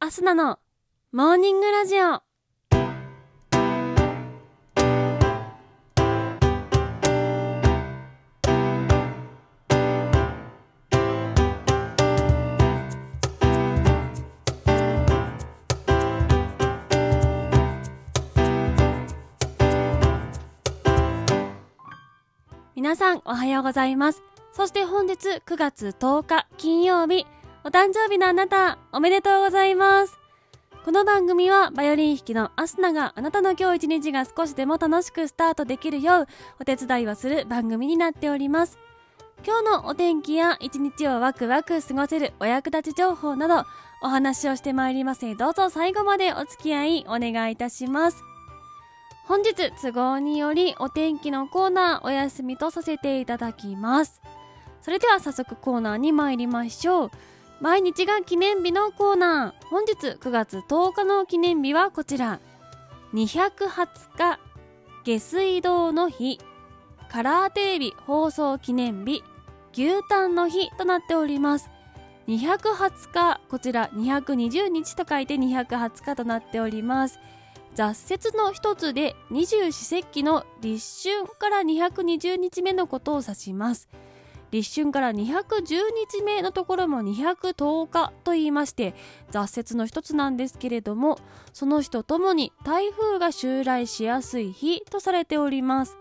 アスナのモーニングラジオ。皆さんおはようございます。そして本日9月10日金曜日。お誕生日のあなたおめでとうございます。この番組はバイオリン弾きのアスナがあなたの今日一日が少しでも楽しくスタートできるようお手伝いをする番組になっております。今日のお天気や一日をワクワク過ごせるお役立ち情報などお話をしてまいります。のでどうぞ最後までお付き合いお願いいたします。本日都合によりお天気のコーナーお休みとさせていただきます。それでは早速コーナーに参りましょう。毎日が記念日のコーナー。本日9月10日の記念日はこちら。220日下水道の日。カラーテレビ放送記念日。牛タンの日となっております。220日こちら。220日と書いて220日となっております。雑説の一つで二十四節気の立春から220日目のことを指します。立春から210日目のところも210日と言いまして雑説の一つなんですけれどもその日とともに台風が襲来しやすい日とされております。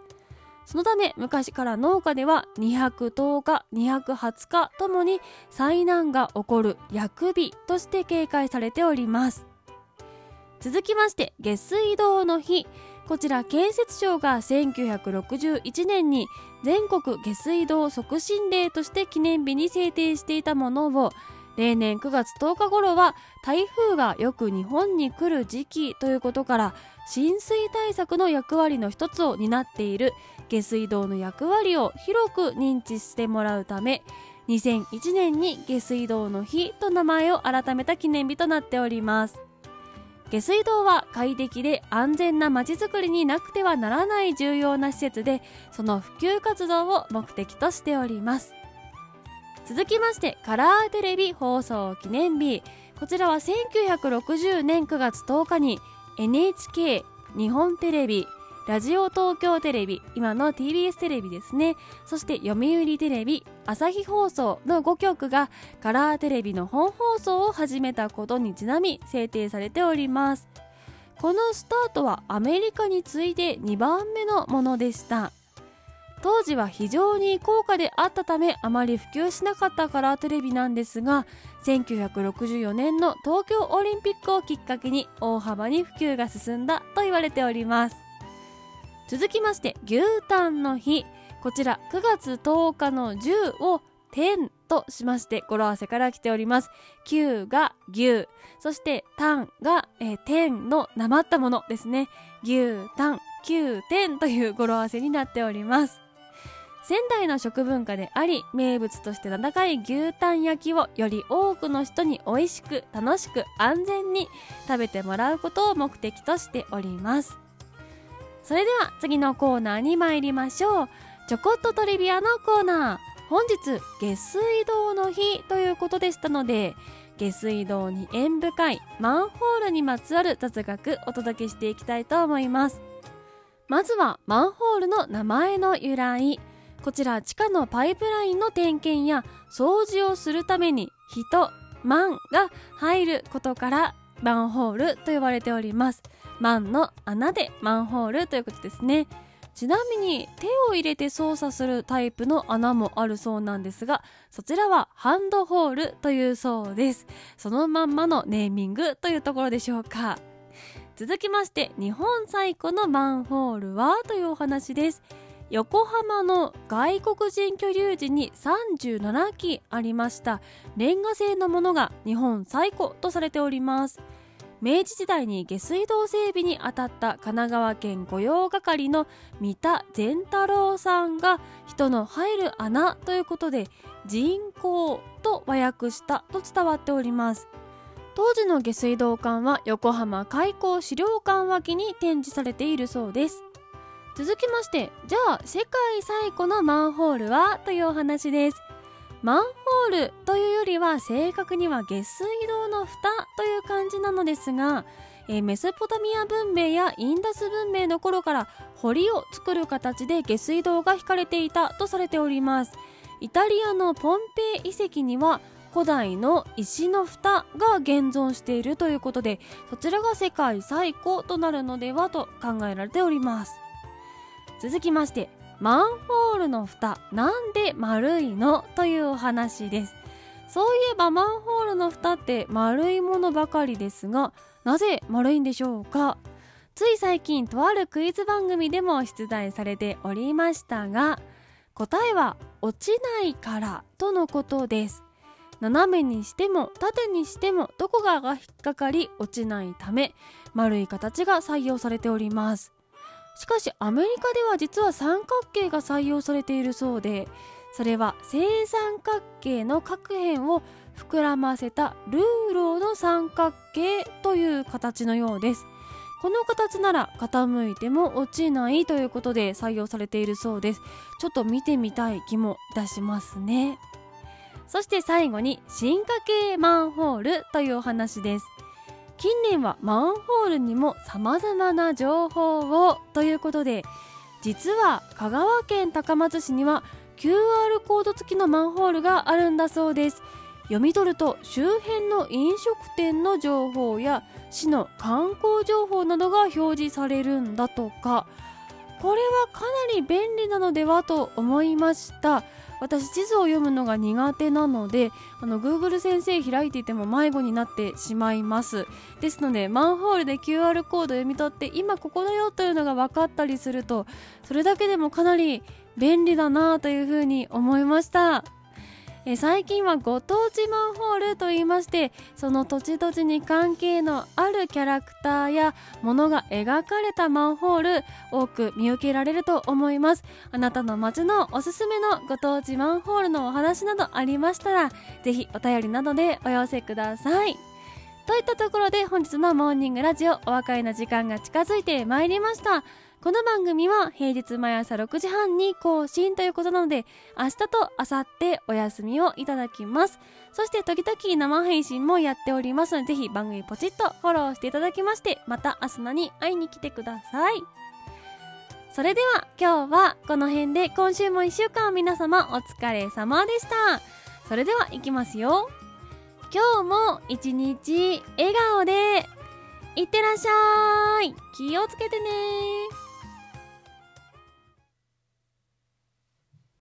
そのため昔から農家では210日220日ともに災難が起こる薬日として警戒されております。続きまして下水道の日。こちら建設省が1961年に全国下水道促進デーとして記念日に制定していたものを例年9月10日頃は台風がよく日本に来る時期ということから浸水対策の役割の一つを担っている下水道の役割を広く認知してもらうため2001年に下水道の日と名前を改めた記念日となっております。下水道は快適で安全なまちづくりになくてはならない重要な施設でその普及活動を目的としております。続きましてカラーテレビ放送記念日。こちらは1960年9月10日に NHK 日本テレビラジオ東京テレビ今の TBS テレビですね。そして読売テレビ朝日放送の5局がカラーテレビの本放送を始めたことにちなみ制定されております。このスタートはアメリカに次いで2番目のものでした。当時は非常に高価であったためあまり普及しなかったカラーテレビなんですが1964年の東京オリンピックをきっかけに大幅に普及が進んだと言われております。続きまして牛タンの日。こちら9月10日の10を天としまして語呂合わせから来ております。9が牛。そしてタンが、えー、天のなまったものですね。牛タン9点という語呂合わせになっております。仙台の食文化であり名物として名高い牛タン焼きをより多くの人に美味しく楽しく安全に食べてもらうことを目的としております。それでは次のコーナーに参りましょう。ちょこっとトリビアのコーナー。本日下水道の日ということでしたので下水道に縁深いマンホールにまつわる雑学お届けしていきたいと思います。まずはマンホールの名前の由来。こちら地下のパイプラインの点検や掃除をするために人マンが入ることからマンホールと呼ばれております。マンの穴でマンホールということですね。ちなみに手を入れて操作するタイプの穴もあるそうなんですがそちらはハンドホールというそうです。そのまんまのネーミングというところでしょうか。続きまして日本最古のマンホールは？というお話です。横浜の外国人居留時に37基ありました。レンガ製のものが日本最古とされております。明治時代に下水道整備に当たった神奈川県御用係の三田善太郎さんが人の入る穴ということで人工と和訳したと伝わっております。当時の下水道管は横浜開港資料館脇に展示されているそうです。続きましてじゃあ世界最古のマンホールは？というお話です。マンホールというよりは正確には下水道の蓋という感じなのですが、えー、メソポタミア文明やインダス文明の頃から堀を作る形で下水道が引かれていたとされております。イタリアのポンペイ遺跡には古代の石の蓋が現存しているということでそちらが世界最古となるのではと考えられております。続きましてマンホールの蓋なんで丸いの？というお話です。そういえばマンホールの蓋って丸いものばかりですがなぜ丸いんでしょうか？つい最近とあるクイズ番組でも出題されておりましたが答えは落ちないからとのことです。斜めにしても縦にしてもどこかが引っかかり落ちないため丸い形が採用されております。しかしアメリカでは実は三角形が採用されているそうでそれは正三角形の各辺を膨らませたルーローの三角形という形のようです。この形なら傾いても落ちないということで採用されているそうです。ちょっと見てみたい気もいたしますね。そして最後に進化系マンホールというお話です。近年はマンホールにも様々な情報を。ということで実は香川県高松市には QR コード付きのマンホールがあるんだそうです。読み取ると周辺の飲食店の情報や市の観光情報などが表示されるんだとか。これはかなり便利なのではと思いました。私地図を読むのが苦手なのであの Google 先生開いていても迷子になってしまいます。ですのでマンホールで QR コード読み取って今ここだよというのが分かったりするとそれだけでもかなり便利だなというふうに思いました。え最近はご当地マンホールと言いましてその土地土地に関係のあるキャラクターやものが描かれたマンホール多く見受けられると思います。あなたの街のおすすめのご当地マンホールのお話などありましたらぜひお便りなどでお寄せください。といったところで本日のモーニングラジオお別れの時間が近づいてまいりました。この番組は平日毎朝6時半に更新ということなので、明日と明後日お休みをいただきます。そして時々生配信もやっておりますので、ぜひ番組ポチッとフォローしていただきまして、また明日のに会いに来てください。それでは今日はこの辺で今週も1週間皆様お疲れ様でした。それでは行きますよ。今日も一日笑顔でいってらっしゃい気をつけてね